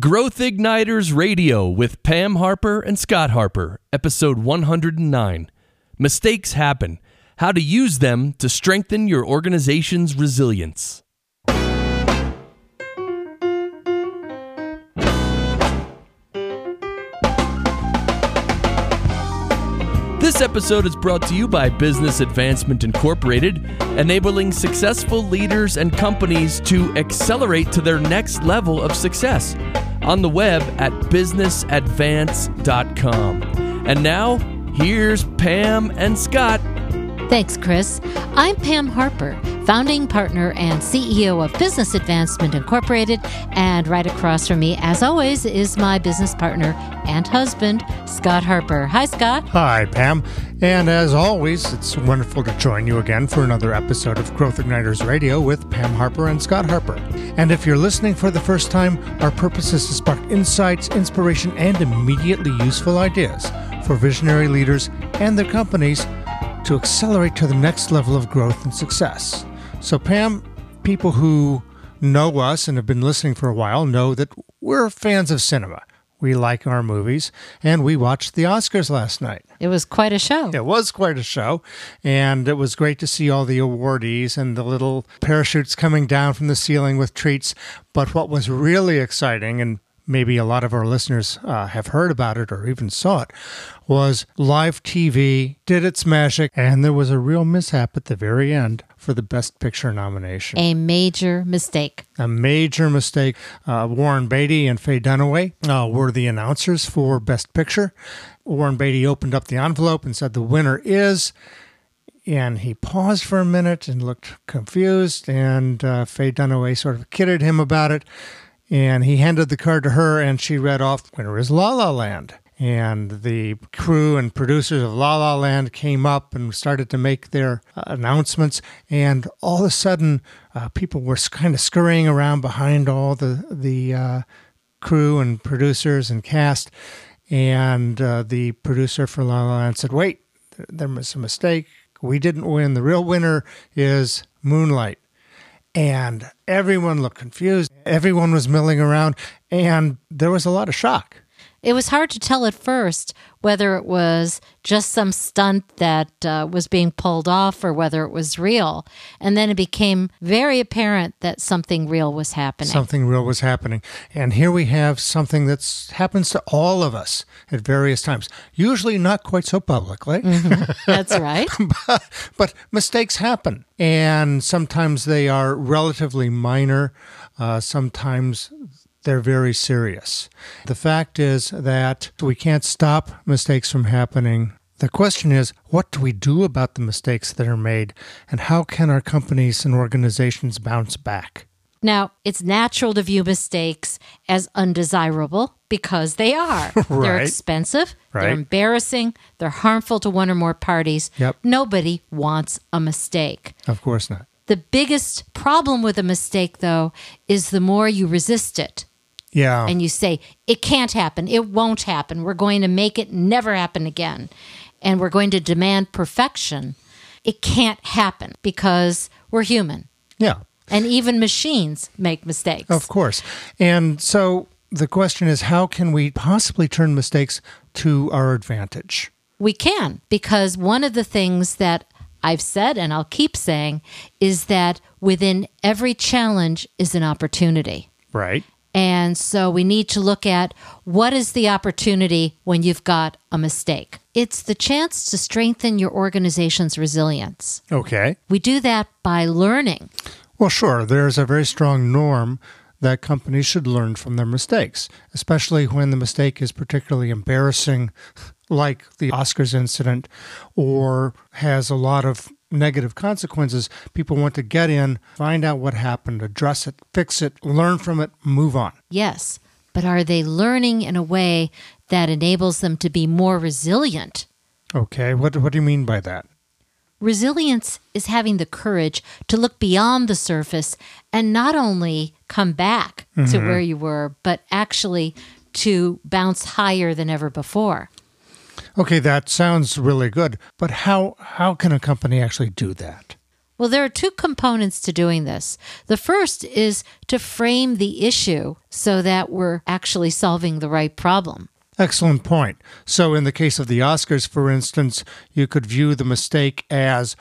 Growth Igniters Radio with Pam Harper and Scott Harper, episode 109. Mistakes happen. How to use them to strengthen your organization's resilience. This episode is brought to you by Business Advancement Incorporated, enabling successful leaders and companies to accelerate to their next level of success on the web at businessadvance.com. And now, here's Pam and Scott. Thanks, Chris. I'm Pam Harper, founding partner and CEO of Business Advancement Incorporated. And right across from me, as always, is my business partner and husband, Scott Harper. Hi, Scott. Hi, Pam. And as always, it's wonderful to join you again for another episode of Growth Igniters Radio with Pam Harper and Scott Harper. And if you're listening for the first time, our purpose is to spark insights, inspiration, and immediately useful ideas for visionary leaders and their companies to accelerate to the next level of growth and success. So, Pam, people who know us and have been listening for a while know that we're fans of cinema. We like our movies, and we watched the Oscars last night. It was quite a show. It was quite a show, and it was great to see all the awardees and the little parachutes coming down from the ceiling with treats. But what was really exciting, and maybe a lot of our listeners uh, have heard about it or even saw it, was live TV did its magic, and there was a real mishap at the very end for the Best Picture nomination. A major mistake. A major mistake. Uh, Warren Beatty and Faye Dunaway uh, were the announcers for Best Picture. Warren Beatty opened up the envelope and said the winner is. And he paused for a minute and looked confused, and uh, Faye Dunaway sort of kidded him about it. And he handed the card to her, and she read off, Winner is La La Land. And the crew and producers of La La Land came up and started to make their uh, announcements. And all of a sudden, uh, people were kind of scurrying around behind all the, the uh, crew and producers and cast. And uh, the producer for La La Land said, Wait, there was a mistake. We didn't win. The real winner is Moonlight and everyone looked confused. Everyone was milling around, and there was a lot of shock. It was hard to tell at first whether it was just some stunt that uh, was being pulled off or whether it was real. And then it became very apparent that something real was happening. Something real was happening. And here we have something that happens to all of us at various times, usually not quite so publicly. Mm-hmm. That's right. but, but, mistakes happen. And sometimes they are relatively minor, uh, sometimes they're very serious. The fact is that we can't stop mistakes from happening. The question is, what do we do about the mistakes that are made, and how can our companies and organizations bounce back? Now, it's natural to view mistakes as undesirable because they are. right. They're expensive, right. they're embarrassing, they're harmful to one or more parties. Yep. Nobody wants a mistake. Of course not. The biggest problem with a mistake, though, is the more you resist it, yeah. And you say, it can't happen. It won't happen. We're going to make it never happen again. And we're going to demand perfection. It can't happen because we're human. Yeah. And even machines make mistakes. Of course. And so the question is how can we possibly turn mistakes to our advantage? We can, because one of the things that I've said and I'll keep saying is that within every challenge is an opportunity. Right. And so we need to look at what is the opportunity when you've got a mistake. It's the chance to strengthen your organization's resilience. Okay. We do that by learning. Well, sure. There's a very strong norm that companies should learn from their mistakes, especially when the mistake is particularly embarrassing, like the Oscars incident, or has a lot of negative consequences, people want to get in, find out what happened, address it, fix it, learn from it, move on. Yes, but are they learning in a way that enables them to be more resilient? Okay, what, what do you mean by that? Resilience is having the courage to look beyond the surface and not only come back mm-hmm. to where you were, but actually to bounce higher than ever before. Okay, that sounds really good, but how how can a company actually do that? Well, there are two components to doing this. The first is to frame the issue so that we're actually solving the right problem. Excellent point. So, in the case of the Oscars, for instance, you could view the mistake as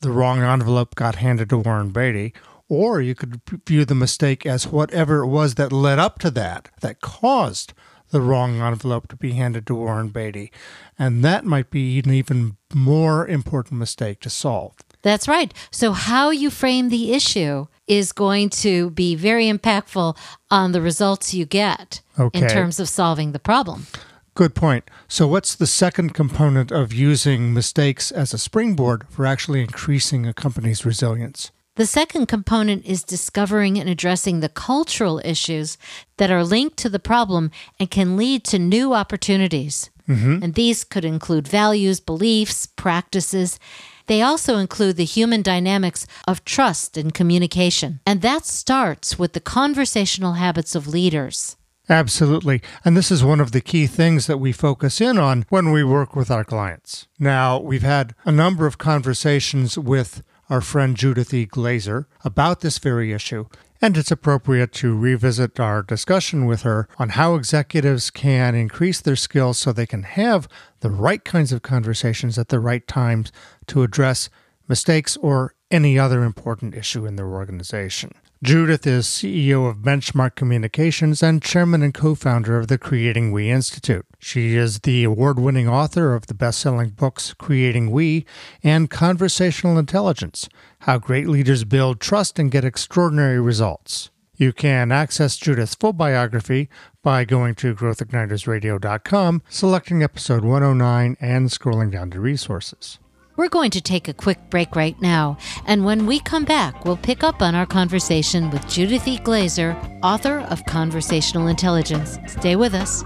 the wrong envelope got handed to Warren Beatty, or you could view the mistake as whatever it was that led up to that, that caused the wrong envelope to be handed to Warren Beatty. And that might be an even more important mistake to solve. That's right. So, how you frame the issue is going to be very impactful on the results you get Okay. in terms of solving the problem. Good point. So, what's the second component of using mistakes as a springboard for actually increasing a company's resilience? The second component is discovering and addressing the cultural issues that are linked to the problem and can lead to new opportunities. Mm-hmm. And these could include values, beliefs, practices. They also include the human dynamics of trust and communication. And that starts with the conversational habits of leaders. Absolutely. And this is one of the key things that we focus in on when we work with our clients. Now, we've had a number of conversations with our friend Judith E. Glaser about this very issue, and it's appropriate to revisit our discussion with her on how executives can increase their skills so they can have the right kinds of conversations at the right times to address mistakes or any other important issue in their organization. Judith is CEO of Benchmark Communications and chairman and co founder of the Creating We Institute. She is the award winning author of the best selling books Creating We and Conversational Intelligence How Great Leaders Build Trust and Get Extraordinary Results. You can access Judith's full biography by going to growthignitersradio.com, selecting episode 109, and scrolling down to resources. We're going to take a quick break right now, and when we come back, we'll pick up on our conversation with Judith E. Glaser, author of Conversational Intelligence. Stay with us.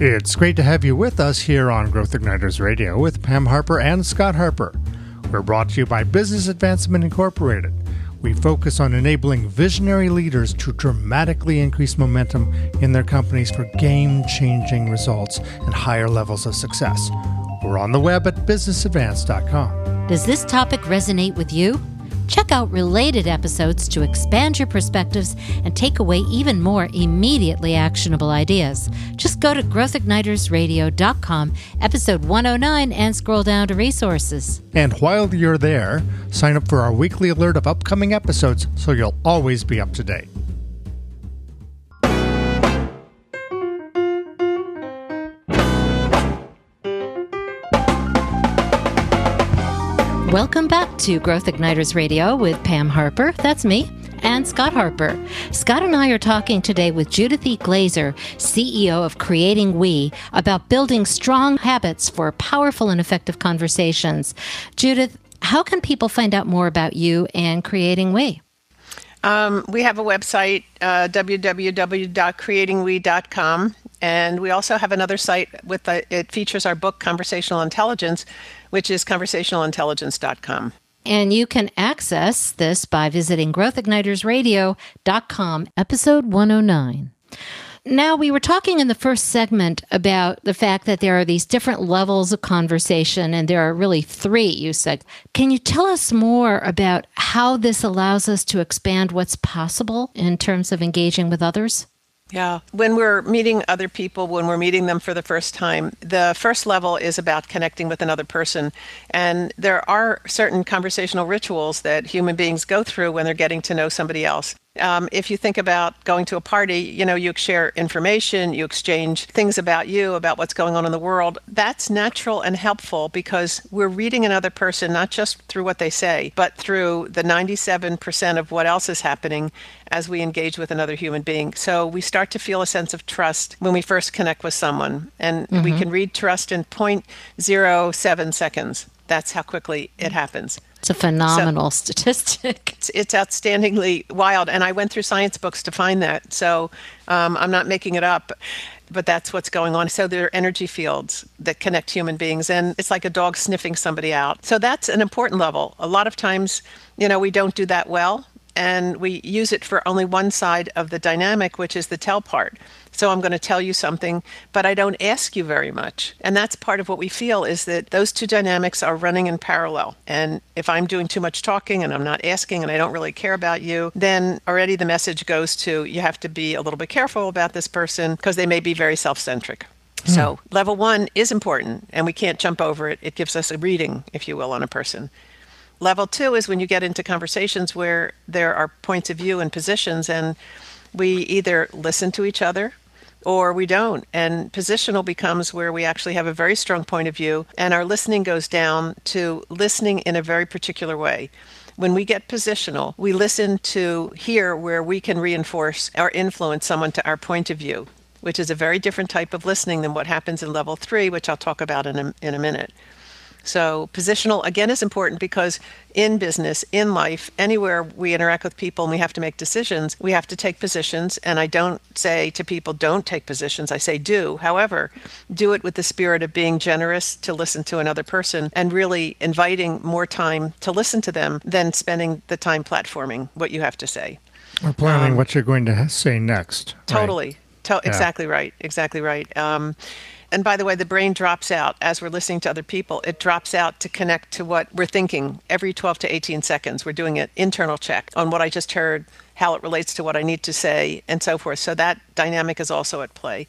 It's great to have you with us here on Growth Igniters Radio with Pam Harper and Scott Harper. We're brought to you by Business Advancement Incorporated. We focus on enabling visionary leaders to dramatically increase momentum in their companies for game changing results and higher levels of success. We're on the web at businessadvance.com. Does this topic resonate with you? Check out related episodes to expand your perspectives and take away even more immediately actionable ideas. Just go to growthignitersradio.com, episode 109, and scroll down to resources. And while you're there, sign up for our weekly alert of upcoming episodes so you'll always be up to date. Welcome back to Growth Igniters Radio with Pam Harper. That's me. And Scott Harper. Scott and I are talking today with Judith E. Glaser, CEO of Creating We, about building strong habits for powerful and effective conversations. Judith, how can people find out more about you and Creating We? Um, we have a website, uh, www.creatingwe.com, and we also have another site with the, it features our book Conversational Intelligence, which is conversationalintelligence.com. And you can access this by visiting growthignitersradio.com, episode 109. Now, we were talking in the first segment about the fact that there are these different levels of conversation, and there are really three, you said. Can you tell us more about how this allows us to expand what's possible in terms of engaging with others? Yeah. When we're meeting other people, when we're meeting them for the first time, the first level is about connecting with another person. And there are certain conversational rituals that human beings go through when they're getting to know somebody else. Um, if you think about going to a party, you know, you share information, you exchange things about you, about what's going on in the world. That's natural and helpful because we're reading another person not just through what they say, but through the 97% of what else is happening as we engage with another human being. So we start to feel a sense of trust when we first connect with someone. And we can read trust in 0.07 seconds. That's how quickly it happens. It's a phenomenal statistic. It's, it's outstandingly wild. And I went through science books to find that. So um, I'm not making it up. But that's what's going on. So there are energy fields that connect human beings, and it's like a dog sniffing somebody out. So that's an important level. A lot of times, you know, we don't do that well. And we use it for only one side of the dynamic, which is the tell part. So I'm going to tell you something, but I don't ask you very much. And that's part of what we feel is that those two dynamics are running in parallel. And if I'm doing too much talking and I'm not asking and I don't really care about you, then already the message goes to you have to be a little bit careful about this person because they may be very self centric. Hmm. So, level one is important and we can't jump over it. It gives us a reading, if you will, on a person. Level two is when you get into conversations where there are points of view and positions, and we either listen to each other or we don't. And positional becomes where we actually have a very strong point of view, and our listening goes down to listening in a very particular way. When we get positional, we listen to hear where we can reinforce or influence someone to our point of view which is a very different type of listening than what happens in level three, which I'll talk about in a, in a minute. So, positional again is important because in business, in life, anywhere we interact with people and we have to make decisions, we have to take positions. And I don't say to people, don't take positions. I say, do. However, do it with the spirit of being generous to listen to another person and really inviting more time to listen to them than spending the time platforming what you have to say. Or planning um, what you're going to say next. Totally. Right? To- yeah. Exactly right. Exactly right. Um, and by the way, the brain drops out as we're listening to other people. It drops out to connect to what we're thinking every 12 to 18 seconds. We're doing an internal check on what I just heard, how it relates to what I need to say, and so forth. So that dynamic is also at play.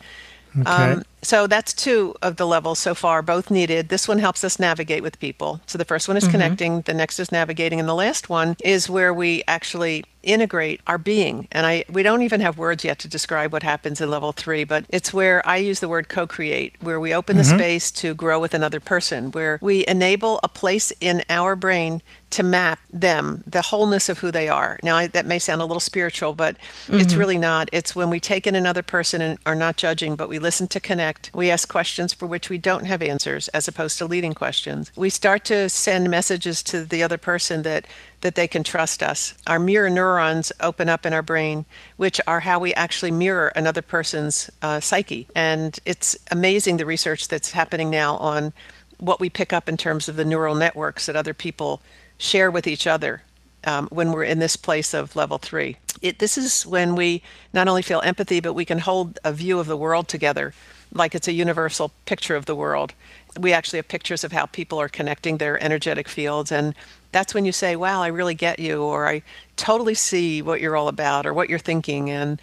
Okay. Um, so that's two of the levels so far, both needed. This one helps us navigate with people. So the first one is mm-hmm. connecting, the next is navigating, and the last one is where we actually integrate our being. And I we don't even have words yet to describe what happens in level 3, but it's where I use the word co-create, where we open mm-hmm. the space to grow with another person, where we enable a place in our brain to map them, the wholeness of who they are. Now, I, that may sound a little spiritual, but mm-hmm. it's really not. It's when we take in another person and are not judging, but we listen to connect. We ask questions for which we don't have answers as opposed to leading questions. We start to send messages to the other person that that they can trust us. Our mirror neurons open up in our brain, which are how we actually mirror another person's uh, psyche. And it's amazing the research that's happening now on what we pick up in terms of the neural networks that other people share with each other um, when we're in this place of level three. It, this is when we not only feel empathy, but we can hold a view of the world together, like it's a universal picture of the world. We actually have pictures of how people are connecting their energetic fields, and that's when you say, Wow, I really get you, or I totally see what you're all about, or what you're thinking. And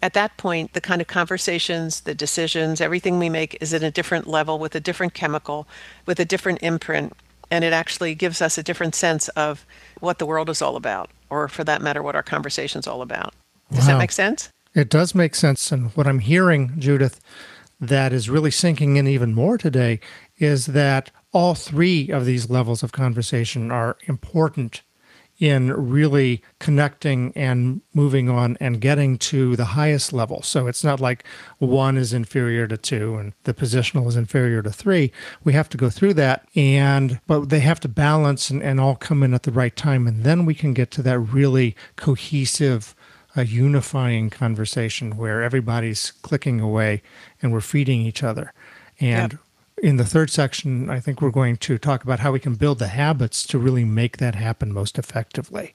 at that point, the kind of conversations, the decisions, everything we make is at a different level with a different chemical, with a different imprint and it actually gives us a different sense of what the world is all about, or for that matter, what our conversation is all about. Does wow. that make sense? It does make sense. And what I'm hearing, Judith, that is really sinking in even more today is that all three of these levels of conversation are important in really connecting and moving on and getting to the highest level. So it's not like one is inferior to two and the positional is inferior to three. We have to go through that and but they have to balance and, and all come in at the right time and then we can get to that really cohesive a unifying conversation where everybody's clicking away and we're feeding each other. And yep in the third section, I think we're going to talk about how we can build the habits to really make that happen most effectively.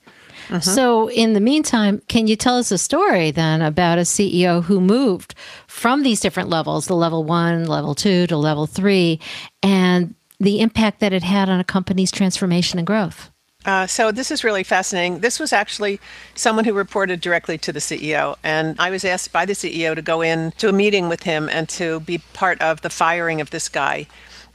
Uh-huh. So, in the meantime, can you tell us a story then about a CEO who moved from these different levels, the level one, level two to level three, and the impact that it had on a company's transformation and growth? Uh, so this is really fascinating. This was actually someone who reported directly to the CEO, and I was asked by the CEO to go in to a meeting with him and to be part of the firing of this guy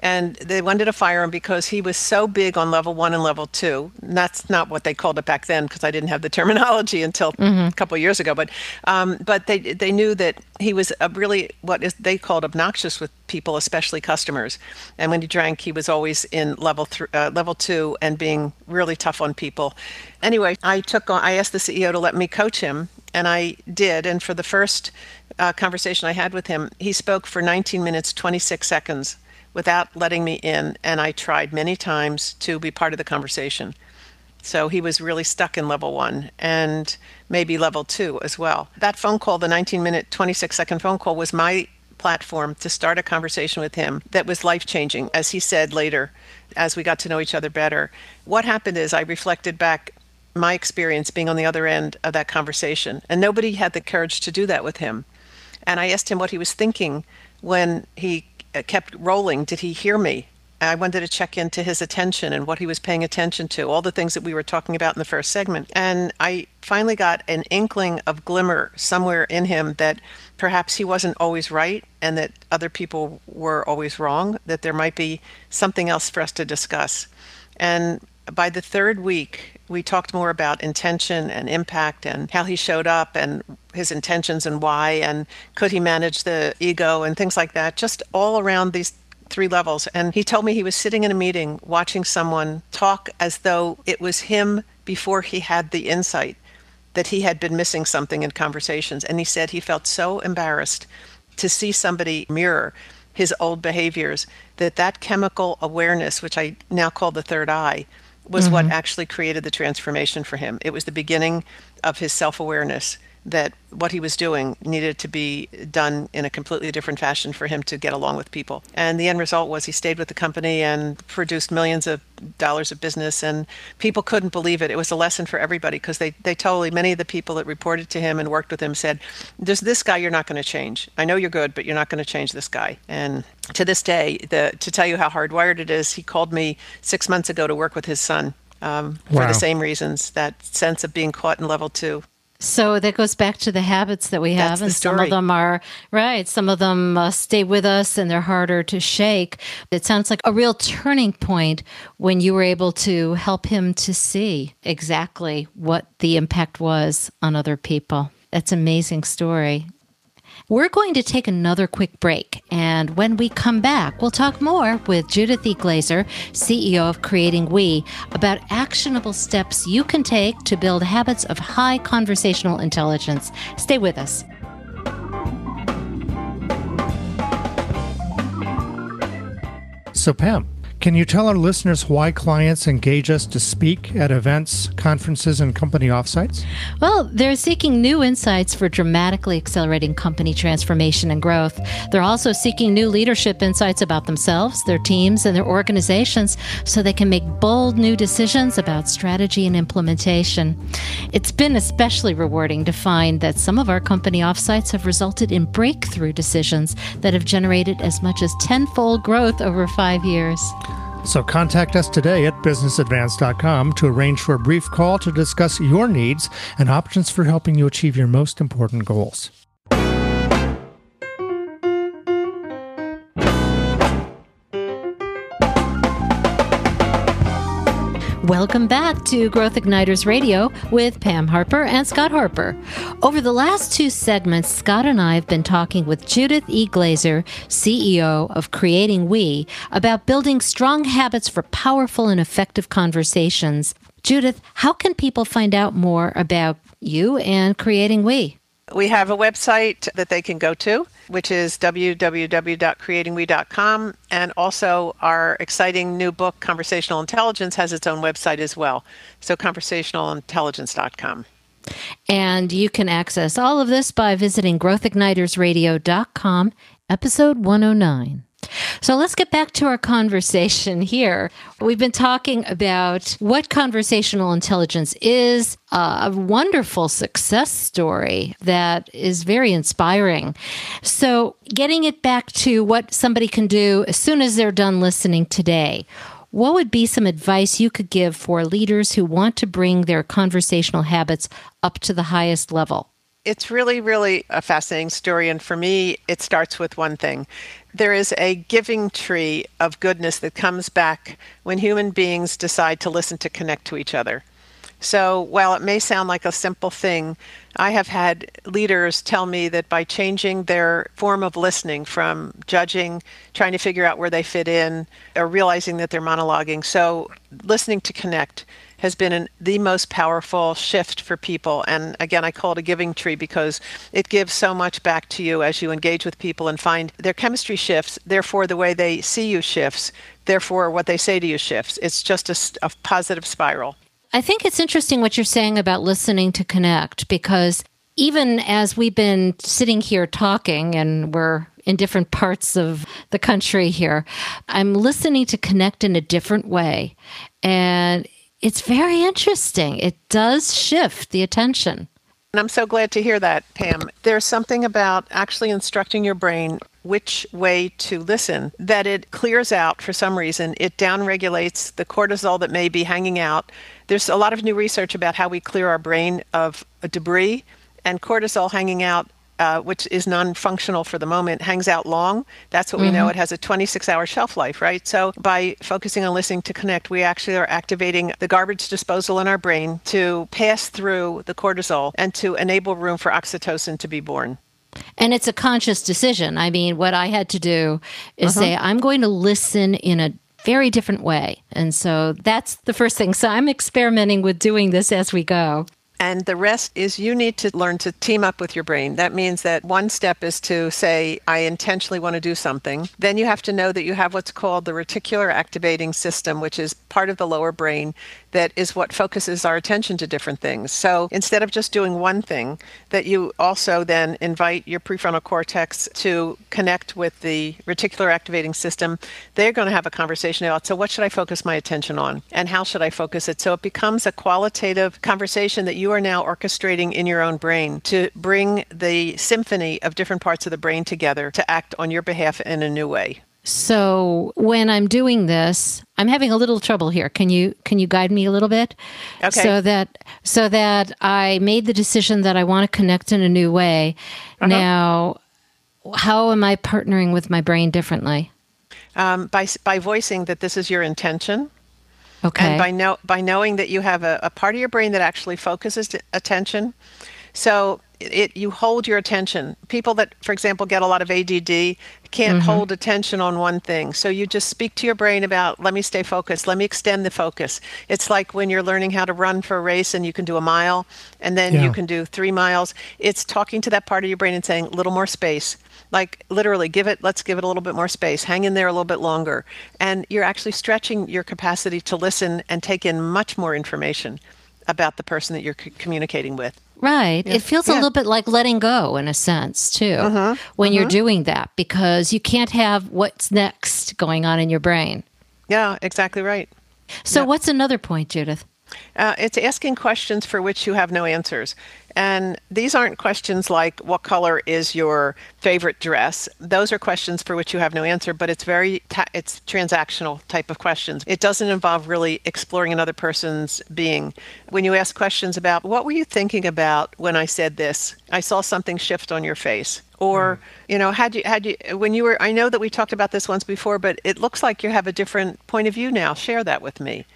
and they wanted to fire him because he was so big on level one and level two. And that's not what they called it back then because I didn't have the terminology until mm-hmm. a couple of years ago. But um, but they they knew that he was a really what is they called obnoxious with people, especially customers. And when he drank, he was always in level three, uh, level two, and being really tough on people. Anyway, I took on, I asked the CEO to let me coach him, and I did. And for the first uh, conversation I had with him, he spoke for 19 minutes 26 seconds without letting me in, and I tried many times to be part of the conversation. So he was really stuck in level one and maybe level two as well. That phone call, the 19 minute, 26 second phone call, was my platform to start a conversation with him that was life changing. As he said later, as we got to know each other better, what happened is I reflected back my experience being on the other end of that conversation. And nobody had the courage to do that with him. And I asked him what he was thinking when he uh, kept rolling. Did he hear me? I wanted to check into his attention and what he was paying attention to, all the things that we were talking about in the first segment. And I finally got an inkling of glimmer somewhere in him that perhaps he wasn't always right and that other people were always wrong, that there might be something else for us to discuss. And by the third week, we talked more about intention and impact and how he showed up and his intentions and why and could he manage the ego and things like that, just all around these three levels. And he told me he was sitting in a meeting watching someone talk as though it was him before he had the insight that he had been missing something in conversations. And he said he felt so embarrassed to see somebody mirror his old behaviors that that chemical awareness, which I now call the third eye, was mm-hmm. what actually created the transformation for him. It was the beginning of his self awareness that what he was doing needed to be done in a completely different fashion for him to get along with people. And the end result was he stayed with the company and produced millions of dollars of business and people couldn't believe it. It was a lesson for everybody because they, they totally, many of the people that reported to him and worked with him said, there's this guy you're not going to change. I know you're good, but you're not going to change this guy. And to this day, the, to tell you how hardwired it is, he called me six months ago to work with his son um, for wow. the same reasons that sense of being caught in level two. So that goes back to the habits that we have, and some of them are right. Some of them uh, stay with us, and they're harder to shake. It sounds like a real turning point when you were able to help him to see exactly what the impact was on other people. That's an amazing story. We're going to take another quick break, and when we come back, we'll talk more with Judith E. Glaser, CEO of Creating We, about actionable steps you can take to build habits of high conversational intelligence. Stay with us. So, Pam, can you tell our listeners why clients engage us to speak at events, conferences, and company offsites? Well, they're seeking new insights for dramatically accelerating company transformation and growth. They're also seeking new leadership insights about themselves, their teams, and their organizations so they can make bold new decisions about strategy and implementation. It's been especially rewarding to find that some of our company offsites have resulted in breakthrough decisions that have generated as much as tenfold growth over five years. So contact us today at businessadvance.com to arrange for a brief call to discuss your needs and options for helping you achieve your most important goals. Welcome back to Growth Igniters Radio with Pam Harper and Scott Harper. Over the last two segments, Scott and I have been talking with Judith E. Glaser, CEO of Creating We, about building strong habits for powerful and effective conversations. Judith, how can people find out more about you and Creating We? We have a website that they can go to, which is www.creatingwe.com. And also, our exciting new book, Conversational Intelligence, has its own website as well. So, conversationalintelligence.com. And you can access all of this by visiting growthignitersradio.com, episode 109. So let's get back to our conversation here. We've been talking about what conversational intelligence is, a wonderful success story that is very inspiring. So, getting it back to what somebody can do as soon as they're done listening today. What would be some advice you could give for leaders who want to bring their conversational habits up to the highest level? It's really, really a fascinating story. And for me, it starts with one thing there is a giving tree of goodness that comes back when human beings decide to listen to connect to each other. So, while it may sound like a simple thing, I have had leaders tell me that by changing their form of listening from judging, trying to figure out where they fit in, or realizing that they're monologuing, so listening to connect has been an, the most powerful shift for people. And again, I call it a giving tree because it gives so much back to you as you engage with people and find their chemistry shifts. Therefore, the way they see you shifts. Therefore, what they say to you shifts. It's just a, a positive spiral. I think it's interesting what you're saying about listening to connect because even as we've been sitting here talking and we're in different parts of the country here, I'm listening to connect in a different way. And it's very interesting. It does shift the attention. And I'm so glad to hear that, Pam. There's something about actually instructing your brain which way to listen that it clears out for some reason. It downregulates the cortisol that may be hanging out. There's a lot of new research about how we clear our brain of debris, and cortisol hanging out uh, which is non-functional for the moment, hangs out long. That's what mm-hmm. we know. Mm-hmm. It has a 26-hour shelf life, right? So by focusing on listening to connect, we actually are activating the garbage disposal in our brain to pass through the cortisol and to enable room for oxytocin to be born. And it's a conscious decision. I mean, what I had to do is uh-huh. say, I'm going to listen in a very different way. And so that's the first thing. So I'm experimenting with doing this as we go. And the rest is you need to learn to team up with your brain. That means that one step is to say, I intentionally want to do something. Then you have to know that you have what's called the reticular activating system, which is part of the lower brain that is what focuses our attention to different things. So instead of just doing one thing, that you also then invite your prefrontal cortex to connect with the reticular activating system. They're going to have a conversation about so what should I focus my attention on and how should I focus it? So it becomes a qualitative conversation that you are now orchestrating in your own brain to bring the symphony of different parts of the brain together to act on your behalf in a new way. So when I'm doing this, I'm having a little trouble here. Can you can you guide me a little bit? Okay. So that so that I made the decision that I want to connect in a new way. Uh-huh. Now, how am I partnering with my brain differently? Um, by by voicing that this is your intention. Okay. And by know by knowing that you have a, a part of your brain that actually focuses attention. So it you hold your attention. People that, for example, get a lot of ADD can't mm-hmm. hold attention on one thing. So you just speak to your brain about, let me stay focused, let me extend the focus. It's like when you're learning how to run for a race and you can do a mile and then yeah. you can do three miles. It's talking to that part of your brain and saying, a little more space. Like literally, give it, let's give it a little bit more space, hang in there a little bit longer. And you're actually stretching your capacity to listen and take in much more information about the person that you're c- communicating with. Right. Yeah. It feels yeah. a little bit like letting go in a sense, too, uh-huh. when uh-huh. you're doing that, because you can't have what's next going on in your brain. Yeah, exactly right. So, yeah. what's another point, Judith? Uh, it's asking questions for which you have no answers. And these aren't questions like, what color is your favorite dress? Those are questions for which you have no answer, but it's very, ta- it's transactional type of questions. It doesn't involve really exploring another person's being. When you ask questions about, what were you thinking about when I said this? I saw something shift on your face or mm. you know had you had you when you were i know that we talked about this once before but it looks like you have a different point of view now share that with me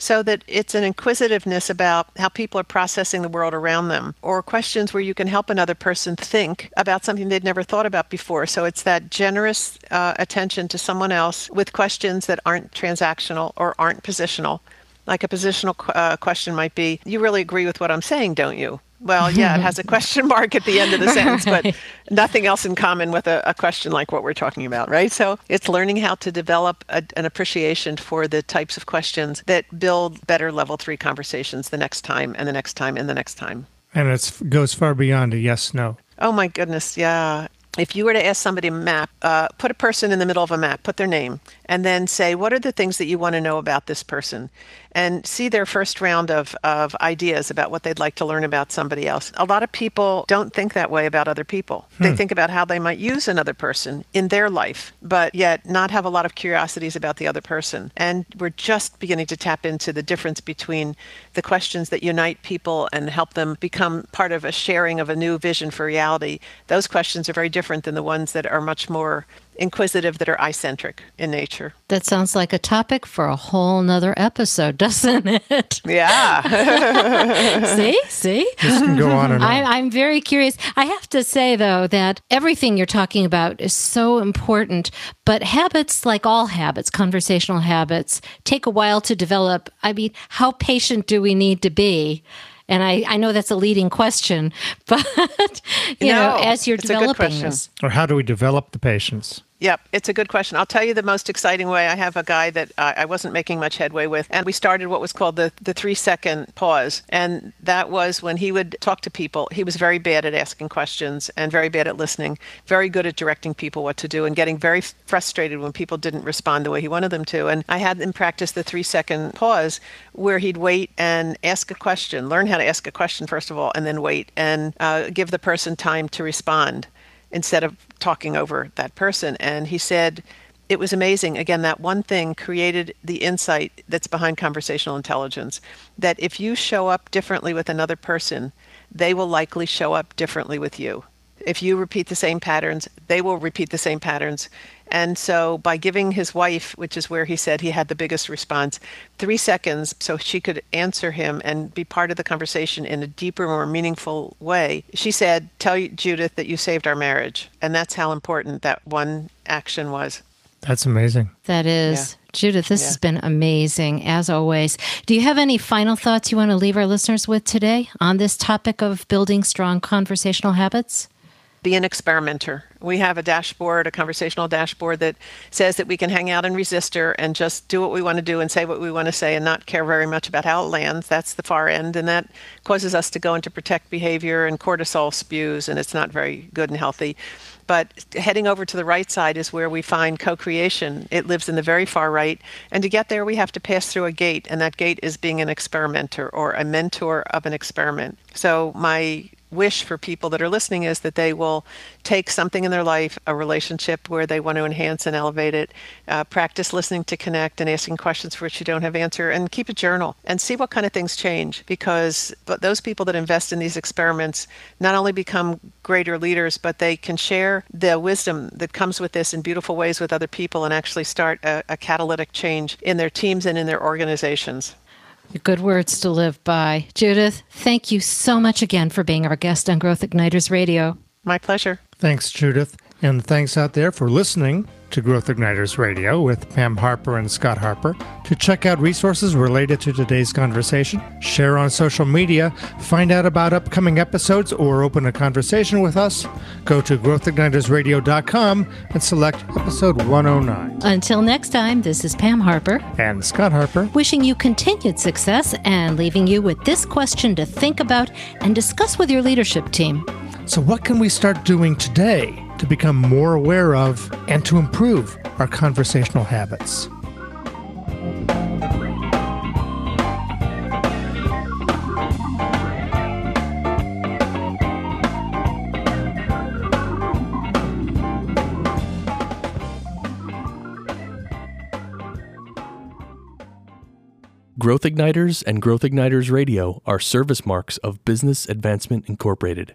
so that it's an inquisitiveness about how people are processing the world around them, or questions where you can help another person think about something they'd never thought about before. So it's that generous uh, attention to someone else with questions that aren't transactional or aren't positional. Like a positional uh, question might be, You really agree with what I'm saying, don't you? Well, yeah, it has a question mark at the end of the sentence, but nothing else in common with a, a, question like what we're talking about, right? So it's learning how to develop a, an appreciation for the types of questions that build better level three conversations the next time and the next time and the next time. And it goes far beyond a yes no. Oh my goodness, yeah if you were to ask somebody to map, uh, put a person in the middle of a map, put their name, and then say, what are the things that you want to know about this person? And see their first round of, of ideas about what they'd like to learn about somebody else. A lot of people don't think that way about other people. Hmm. They think about how they might use another person in their life, but yet not have a lot of curiosities about the other person. And we're just beginning to tap into the difference between the questions that unite people and help them become part of a sharing of a new vision for reality. Those questions are very different different than the ones that are much more inquisitive that are eye-centric in nature. That sounds like a topic for a whole nother episode, doesn't it? Yeah. see, see. This can go on and on. I, I'm very curious. I have to say though that everything you're talking about is so important, but habits, like all habits, conversational habits, take a while to develop. I mean, how patient do we need to be? And I, I know that's a leading question, but you no, know, as you're developing this, or how do we develop the patience? Yep, it's a good question. I'll tell you the most exciting way. I have a guy that I wasn't making much headway with, and we started what was called the, the three second pause. And that was when he would talk to people. He was very bad at asking questions and very bad at listening, very good at directing people what to do, and getting very frustrated when people didn't respond the way he wanted them to. And I had him practice the three second pause where he'd wait and ask a question, learn how to ask a question, first of all, and then wait and uh, give the person time to respond instead of talking over that person. And he said, it was amazing. Again, that one thing created the insight that's behind conversational intelligence that if you show up differently with another person, they will likely show up differently with you. If you repeat the same patterns, they will repeat the same patterns. And so, by giving his wife, which is where he said he had the biggest response, three seconds so she could answer him and be part of the conversation in a deeper, more meaningful way, she said, Tell Judith that you saved our marriage. And that's how important that one action was. That's amazing. That is. Yeah. Judith, this Yeah. has been amazing as always. Do you have any final thoughts you want to leave our listeners with today on this topic of building strong conversational habits? Be an experimenter. We have a dashboard, a conversational dashboard that says that we can hang out in resistor and just do what we want to do and say what we want to say and not care very much about how it lands. That's the far end. And that causes us to go into protect behavior and cortisol spews, and it's not very good and healthy. But heading over to the right side is where we find co creation. It lives in the very far right. And to get there, we have to pass through a gate, and that gate is being an experimenter or a mentor of an experiment. So, my wish for people that are listening is that they will take something in their life, a relationship where they want to enhance and elevate it, uh, practice listening to connect and asking questions for which you don't have answer, and keep a journal and see what kind of things change. Because but those people that invest in these experiments not only become greater leaders, but they can share the wisdom that comes with this in beautiful ways with other people and actually start a, a catalytic change in their teams and in their organizations. Good words to live by. Judith, thank you so much again for being our guest on Growth Igniters Radio. My pleasure. Thanks, Judith. And thanks out there for listening to Growth Igniters Radio with Pam Harper and Scott Harper. To check out resources related to today's conversation, share on social media, find out about upcoming episodes, or open a conversation with us, go to growthignitersradio.com and select episode 109. Until next time, this is Pam Harper, And Scott Harper. wishing you continued success and leaving you with this question to think about and discuss with your leadership team. So, what can we start doing today to become more aware of and to improve our conversational habits? Growth Igniters and Growth Igniters Radio are service marks of Business Advancement Incorporated.